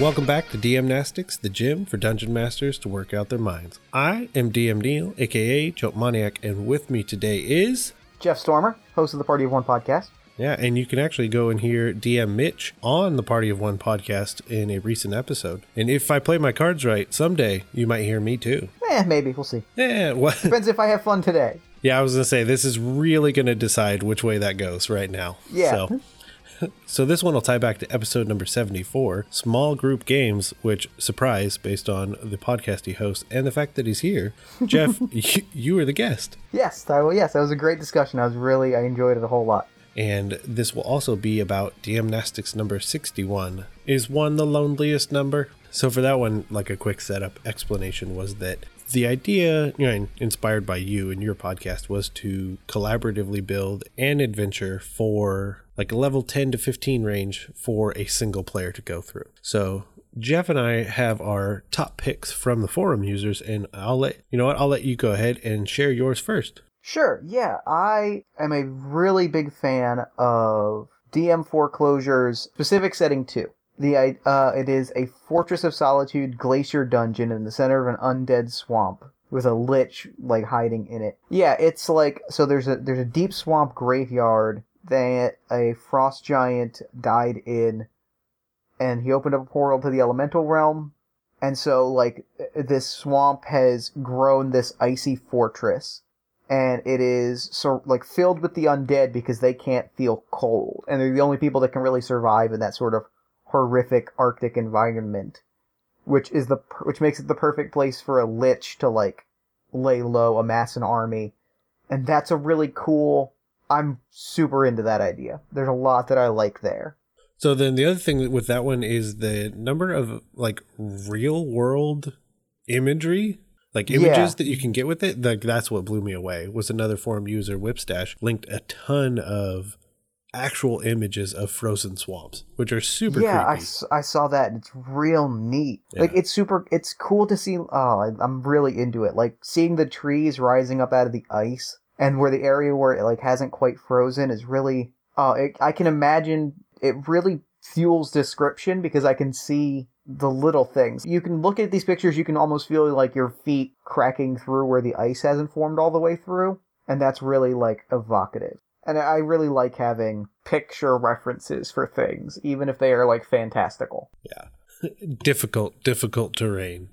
Welcome back to DM Nastics, the gym for dungeon masters to work out their minds. I am DM Neal, aka Choke Maniac, and with me today is Jeff Stormer, host of the Party of One podcast. yeah, and you can actually go and hear DM Mitch on the Party of One podcast in a recent episode. And if I play my cards right, someday you might hear me too. Eh, maybe we'll see. Yeah, what? Depends if I have fun today. Yeah, I was gonna say this is really gonna decide which way that goes right now. Yeah. So, so this one will tie back to episode number seventy-four, small group games. Which surprise, based on the podcast he hosts and the fact that he's here, Jeff, you, you were the guest, Yes, that, well, yes, that was a great discussion. I was really, I enjoyed it a whole lot. and this will also be about DM Nastics number sixty-one. Is one the loneliest number? So for that one, like a quick setup explanation was that the idea, you know, inspired by you and your podcast, was to collaboratively build an adventure for like a level 10 to 15 range for a single player to go through. So Jeff and I have our top picks from the forum users, and I'll let you know what I'll let you go ahead and share yours first. Sure, yeah, I am a really big fan of DM Foreclosure's specific setting 2. The uh, it is a Fortress of Solitude glacier dungeon in the center of an undead swamp with a lich like hiding in it. Yeah, it's like so there's a there's a deep swamp graveyard that a frost giant died in and he opened up a portal to the elemental realm and so like this swamp has grown this icy fortress and it is so like filled with the undead because they can't feel cold and they're the only people that can really survive in that sort of horrific arctic environment which is the which makes it the perfect place for a lich to like lay low amass an army and that's a really cool i'm super into that idea there's a lot that i like there So then the other thing with that one is the number of like real world imagery, like images Yeah. that you can get with it. Like that's what blew me away. Was another forum user Whipstash linked a ton of actual images of frozen swamps, which are super yeah I, I saw that and it's real neat. Like it's super it's cool to see oh i'm really into it. Like seeing the trees rising up out of the ice and where the area where it like hasn't quite frozen is really oh it, i can imagine it really fuels description because i can see the little things. You can look at these pictures you can almost feel like your feet cracking through where the ice hasn't formed all the way through and that's really like evocative and I really like having picture references for things, even if they are like fantastical. Yeah. difficult, difficult terrain.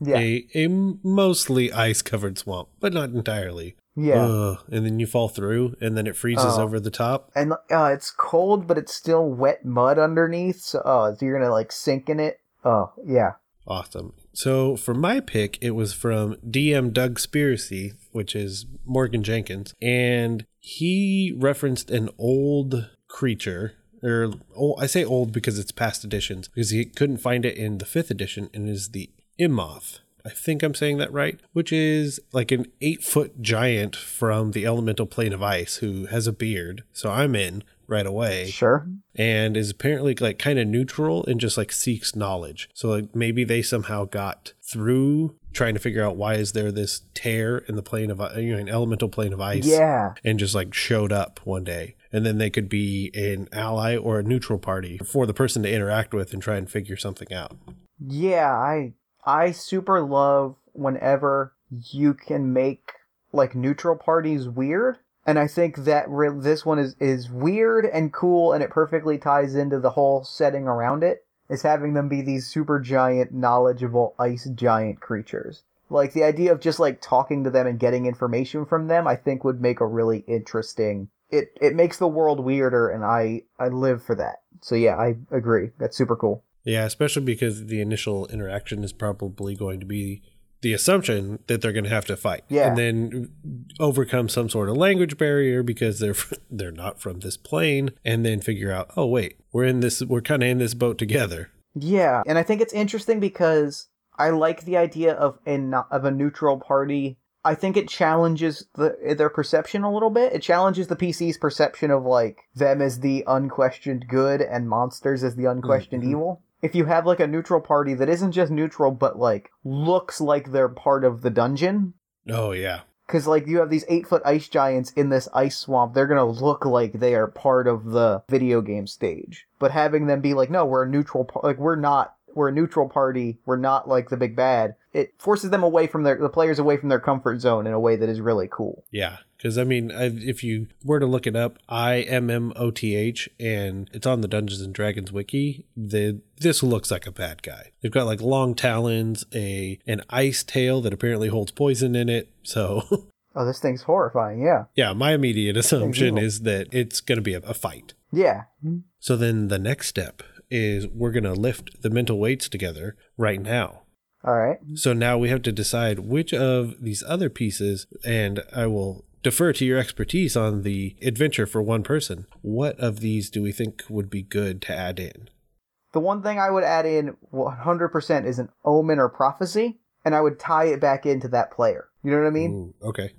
Yeah, A a mostly ice covered swamp, but not entirely. yeah, Ugh. and then you fall through, and then it freezes Oh. over the top. and uh, it's cold, but it's still wet mud underneath. So, oh, so you're gonna like sink in it. Oh, yeah, Awesome. So for my pick, it was from DM Doug Spiracy, which is Morgan Jenkins, and he referenced an old creature. Or oh, I say old because it's past editions because he couldn't find it in the fifth edition, and is the Immoth. I think I'm saying that right, which is like an eight foot giant from the elemental plane of ice who has a beard. So I'm in right away sure. and is apparently like kind of neutral and just like seeks knowledge. So like maybe they somehow got through trying to figure out why is there this tear in the plane of uh, you know an elemental plane of ice Yeah, and just like showed up one day. And then they could be an ally or a neutral party for the person to interact with and try and figure something out. yeah. I I super love whenever you can make like neutral parties weird. And I think that re- this one is, is weird and cool, and it perfectly ties into the whole setting around it. Is having them be these super giant, knowledgeable ice giant creatures. Like the idea of just like talking to them and getting information from them, I think would make a really interesting. It it makes the world weirder, and I I live for that. So yeah, I agree. That's super cool. Yeah, especially because the initial interaction is probably going to be the assumption that they're going to have to fight, Yeah. and then overcome some sort of language barrier because they're they're not from this plane, and then figure out, oh wait, we're in this, we're kind of in this boat together. Yeah, and I think it's interesting because I like the idea of a of a neutral party. I think it challenges the their perception a little bit. It challenges the PC's perception of like them as the unquestioned good and monsters as the unquestioned Mhm. evil. If you have like a neutral party that isn't just neutral but like looks like they're part of the dungeon, Oh yeah, because like you have these eight foot ice giants in this ice swamp they're gonna look like they are part of the video game stage but having them be like no we're a neutral par- like we're not we're a neutral party. We're not like the big bad. It forces them away from their the players away from their comfort zone in a way that is really cool. Yeah, because I mean, I, if you were to look it up, I M M O T H, and it's on the Dungeons and Dragons wiki. The this looks like a bad guy. They've got like long talons, a an ice tail that apparently holds poison in it. So Oh, this thing's horrifying. Yeah. yeah, my immediate assumption is that it's going to be a, a fight. Yeah. So then the next step is we're going to lift the mental weights together right now. All right. So now we have to decide which of these other pieces, and I will defer to your expertise on the adventure for one person. What of these do we think would be good to add in? The one thing I would add in 100% is an omen or prophecy, and I would tie it back into that player. You know what I mean? Ooh, okay.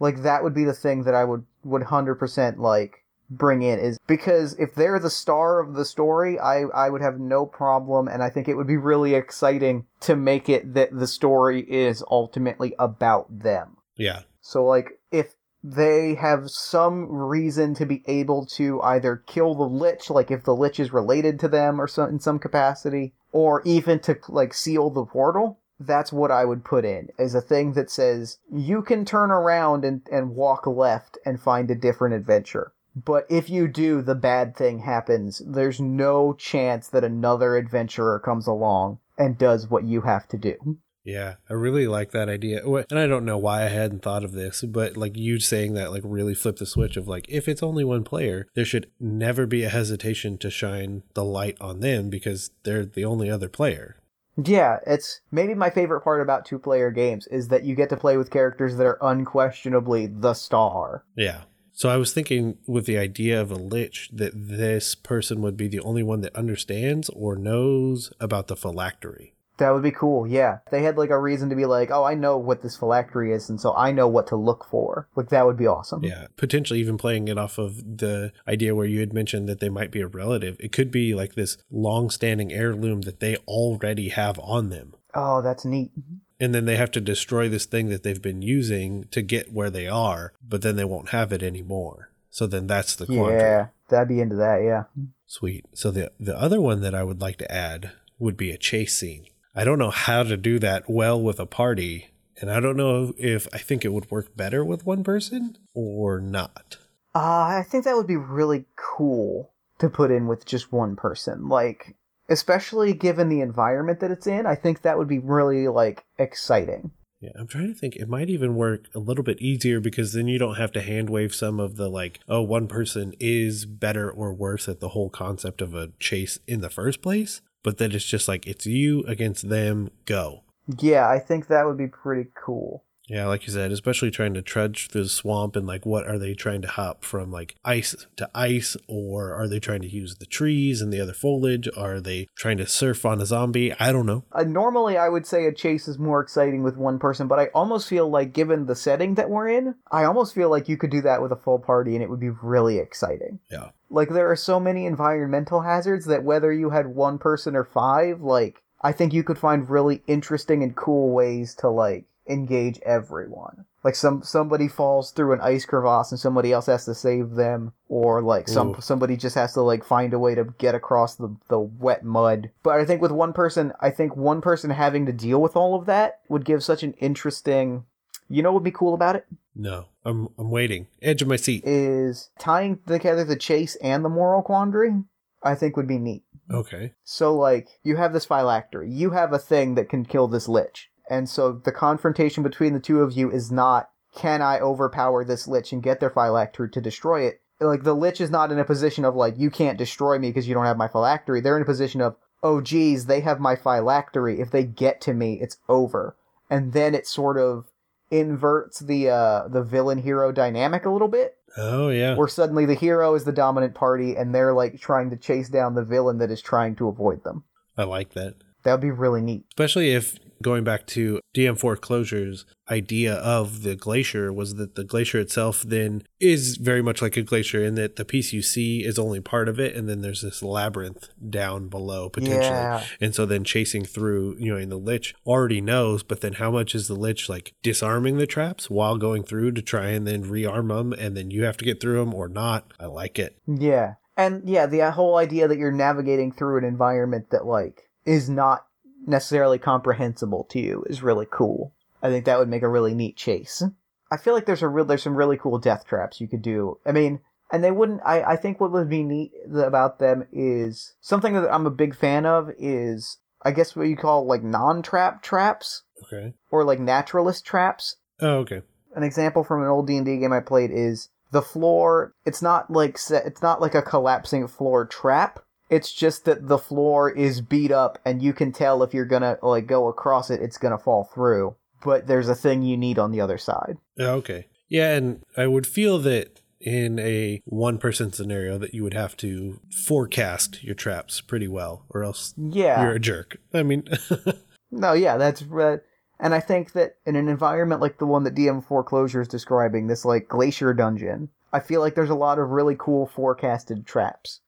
Like that would be the thing that I would would 100% like bring in is because if they're the star of the story, I I would have no problem and I think it would be really exciting to make it that the story is ultimately about them. Yeah. So like if they have some reason to be able to either kill the lich, like if the lich is related to them or some in some capacity, or even to like seal the portal. That's what I would put in as a thing that says you can turn around and, and walk left and find a different adventure. But if you do, the bad thing happens. There's no chance that another adventurer comes along and does what you have to do. Yeah, I really like that idea. And I don't know why I hadn't thought of this, but like you saying that like really flipped the switch of like if it's only one player, there should never be a hesitation to shine the light on them because they're the only other player. Yeah, it's maybe my favorite part about two player games is that you get to play with characters that are unquestionably the star. Yeah. So I was thinking with the idea of a lich that this person would be the only one that understands or knows about the phylactery. That would be cool, yeah. They had like a reason to be like, oh, I know what this phylactery is, and so I know what to look for. Like, that would be awesome. Yeah, potentially even playing it off of the idea where you had mentioned that they might be a relative. It could be like this long-standing heirloom that they already have on them. Oh, that's neat. And then they have to destroy this thing that they've been using to get where they are, but then they won't have it anymore. So then that's the quandary. Yeah, that'd be into that, yeah. Sweet. So the the other one that I would like to add would be a chase scene. I don't know how to do that well with a party, and I don't know if I think it would work better with one person or not. Uh, I think that would be really cool to put in with just one person. Like, especially given the environment that it's in, I think that would be really, like, exciting. Yeah, I'm trying to think. It might even work a little bit easier because then you don't have to hand wave some of the like, oh, one person is better or worse at the whole concept of a chase in the first place. But then it's just like it's you against them, go. Yeah, I think that would be pretty cool. Yeah, like you said, especially trying to trudge through the swamp and like what are they trying to hop from like ice to ice or are they trying to use the trees and the other foliage? Are they trying to surf on a zombie? I don't know. Uh, normally, I would say a chase is more exciting with one person, but I almost feel like, given the setting that we're in, I almost feel like you could do that with a full party and it would be really exciting. Yeah. Like, there are so many environmental hazards that whether you had one person or five, like, I think you could find really interesting and cool ways to, like, engage everyone. Like some somebody falls through an ice crevasse and somebody else has to save them, or like some Ooh. somebody just has to like find a way to get across the the wet mud. But I think with one person, I think one person having to deal with all of that would give such an interesting. You know what would be cool about it No. I'm I'm waiting. Edge of my seat. is tying together the chase and the moral quandary. I think would be neat. Okay. So, like, you have this phylactery. You have a thing that can kill this lich. And so the confrontation between the two of you is not, can I overpower this lich and get their phylactery to destroy it? Like, the lich is not in a position of, like, you can't destroy me because you don't have my phylactery. They're in a position of, oh, geez, they have my phylactery. If they get to me, it's over. And then it sort of inverts the uh the villain hero dynamic a little bit Oh yeah. where suddenly the hero is the dominant party and they're like trying to chase down the villain that is trying to avoid them. I like that. That would be really neat. Especially if going back to DM Foreclosure's idea of the glacier was that the glacier itself then is very much like a glacier in that the piece you see is only part of it and then there's this labyrinth down below potentially. Yeah. And so then chasing through, you know, and the lich already knows, but then how much is the lich like disarming the traps while going through to try and then rearm them and then you have to get through them or not? I like it. Yeah. And yeah, the uh, whole idea that you're navigating through an environment that like is not necessarily comprehensible to you is really cool. I think that would make a really neat chase. I feel like there's a real there's some really cool death traps you could do. I mean, and they wouldn't. I I think what would be neat about them is something that I'm a big fan of is I guess what you call like non-trap traps Okay. or like naturalist traps. Oh, okay. An example from an old D&D game I played is the floor, it's not like se- it's not like a collapsing floor trap. It's just that the floor is beat up and you can tell if you're going to like go across it it's going to fall through. But there's a thing you need on the other side. Okay. Yeah, and I would feel that in a one person scenario that you would have to forecast your traps pretty well or else Yeah. you're a jerk. I mean, No, yeah, that's right. And I think that in an environment like the one that DM Foreclosure is describing, this like glacier dungeon, I feel like there's a lot of really cool forecasted traps.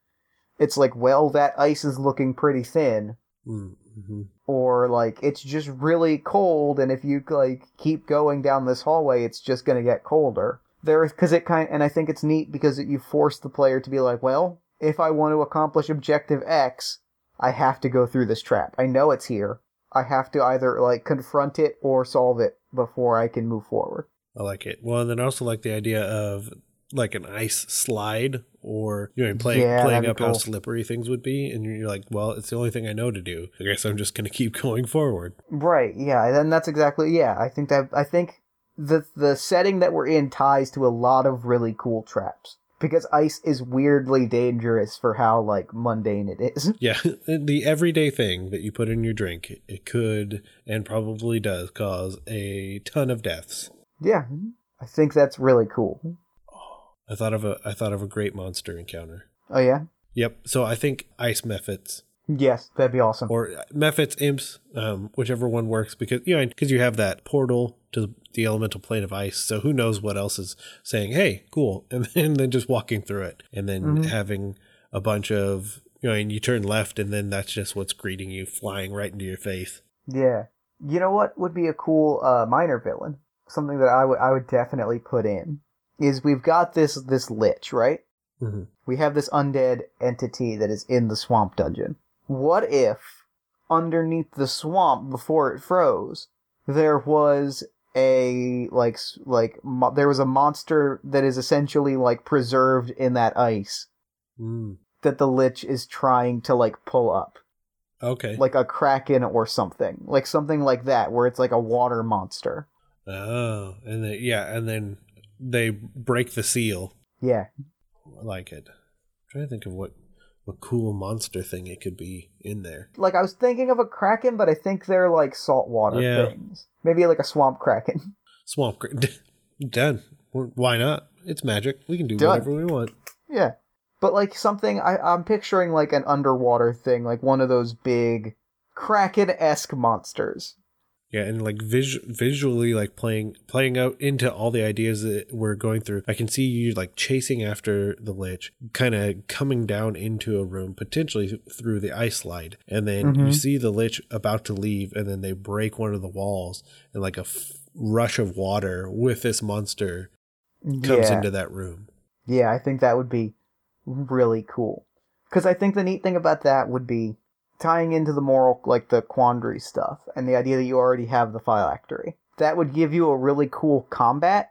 It's like, well, that ice is looking pretty thin, mm-hmm. or like it's just really cold, and if you like keep going down this hallway, it's just gonna get colder. There, because it kind, and I think it's neat because it, you force the player to be like, well, if I want to accomplish objective X, I have to go through this trap. I know it's here. I have to either like confront it or solve it before I can move forward. I like it. Well, and then I also like the idea of like an ice slide or you know playing Yeah, playing up be how slippery things would be and you're like well it's the only thing i know to do i guess i'm just going to keep going forward Right. Yeah. And that's exactly. Yeah. I think that I think the the setting that we're in ties to a lot of really cool traps because ice is weirdly dangerous for how like mundane it is. yeah the everyday thing that you put in your drink it could and probably does cause a ton of deaths Yeah. I think that's really cool. I thought of a i thought of a great monster encounter Oh yeah. yep so i think ice mephits Yes, that'd be awesome. or mephits imps um whichever one works because you know because you have that portal to the elemental plane of ice so who knows what else is saying hey cool and then, then just walking through it and then Mhm. having a bunch of you know and you turn left and then that's just what's greeting you flying right into your face Yeah. You know what would be a cool uh, minor villain? Something that I would I would definitely put in is we've got this this lich, right? Mhm. We have this undead entity that is in the swamp dungeon. What if underneath the swamp before it froze there was a like like mo- there was a monster that is essentially like preserved in that ice Mm. that the lich is trying to like pull up okay like a kraken or something like something like that where it's like a water monster oh and then yeah and then they break the seal. Yeah. I like it. I'm trying to think of what what cool monster thing it could be in there. Like i was thinking of a kraken but i think they're like saltwater Yeah. things. Maybe like a swamp kraken. Swamp gra- done. Why not? It's magic. We can do Done. whatever we want. Yeah. But like something I, i'm picturing like an underwater thing like one of those big kraken-esque monsters Yeah, and like vis- visually, like playing playing out into all the ideas that we're going through. I can see you like chasing after the lich, kind of coming down into a room, potentially through the ice slide, and then you Mhm. see the lich about to leave, and then they break one of the walls, and like a f- rush of water with this monster comes yeah. into that room. Yeah, I think that would be really cool. Because I think the neat thing about that would be tying into the moral, like the quandary stuff, and the idea that you already have the phylactery. That would give you a really cool combat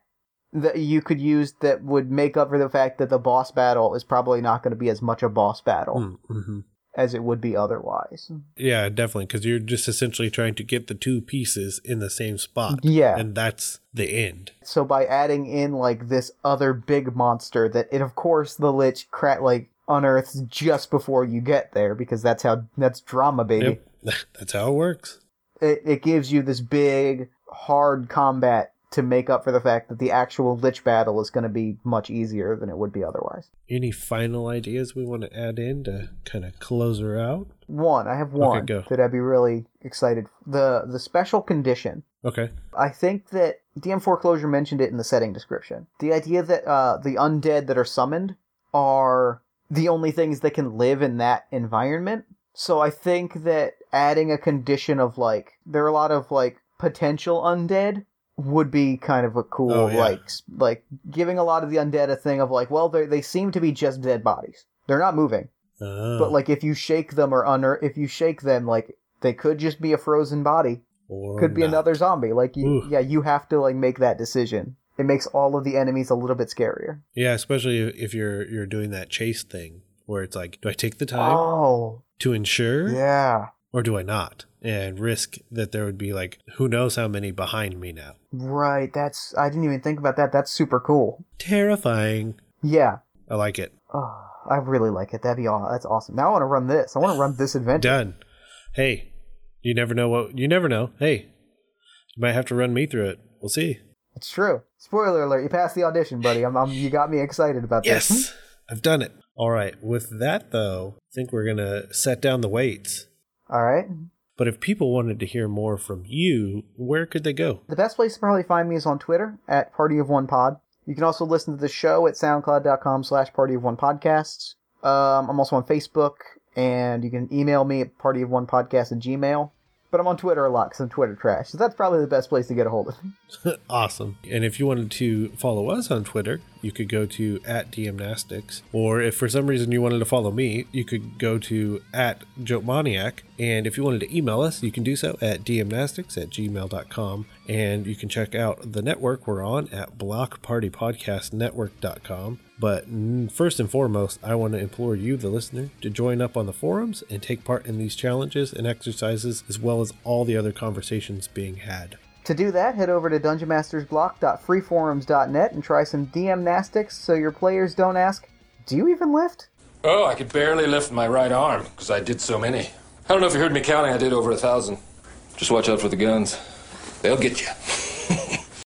that you could use that would make up for the fact that the boss battle is probably not going to be as much a boss battle Mm-hmm. as it would be otherwise. Yeah, definitely, because you're just essentially trying to get the two pieces in the same spot. Yeah. and that's the end. So by adding in like this other big monster that it of course the lich cra- like unearths just before you get there because that's how that's drama baby. Yep, that's how it works. it, it gives you this big hard combat to make up for the fact that the actual lich battle is going to be much easier than it would be otherwise. Any final ideas we want to add in to kind of close her out? One, I have one go. that I'd be really excited. The the special condition. Okay. I think that DM Foreclosure mentioned it in the setting description. The idea that uh, the undead that are summoned are the only things that can live in that environment. So I think that adding a condition of like there are a lot of like potential undead would be kind of a cool Oh, yeah. like like giving a lot of the undead a thing of like well they they seem to be just dead bodies. They're not moving. Oh, But like if you shake them or unear if you shake them, like they could just be a frozen body. or Could be not. another zombie. Like you Ooh. yeah, you have to like make that decision. It makes all of the enemies a little bit scarier. Yeah, especially if you're you're doing that chase thing where it's like, do I take the time Oh, to ensure, yeah. or do I not, and risk that there would be like who knows how many behind me now? Right. That's I didn't even think about that. That's super cool. Terrifying. Yeah. I like it. Oh, I really like it. That'd be aw- that's awesome. Now I want to run this. I want to run this adventure. Done. Hey, you never know what you never know. Hey, you might have to run me through it. We'll see. It's true. Spoiler alert: you passed the audition, buddy. I'm, I'm you got me excited about this. Yes, I've done it. All right. With that though, I think we're gonna set down the weights. All right. But if people wanted to hear more from you, where could they go? The best place to probably find me is on Twitter at Party of One Pod. You can also listen to the show at soundcloud.com slash Party of One Podcasts. Um, I'm also on Facebook, and you can email me at Party of One Podcast at Gmail. But I'm on Twitter a lot because I'm Twitter trash. So that's probably the best place to get a hold of me. awesome. And if you wanted to follow us on Twitter, you could go to at DMnastics. Or if for some reason you wanted to follow me, you could go to at Jotmaniac. And if you wanted to email us, you can do so at dmnastics at gmail.com. And you can check out the network we're on at blockpartypodcastnetwork.com. But first and foremost, I want to implore you, the listener, to join up on the forums and take part in these challenges and exercises, as well as all the other conversations being had. To do that, head over to dungeonmastersblock.freeforums.net and try some DM Nastics so your players don't ask, Do you even lift? Oh, I could barely lift my right arm because I did so many. I don't know if you heard me counting, I did over a thousand. Just watch out for the guns. They'll get you.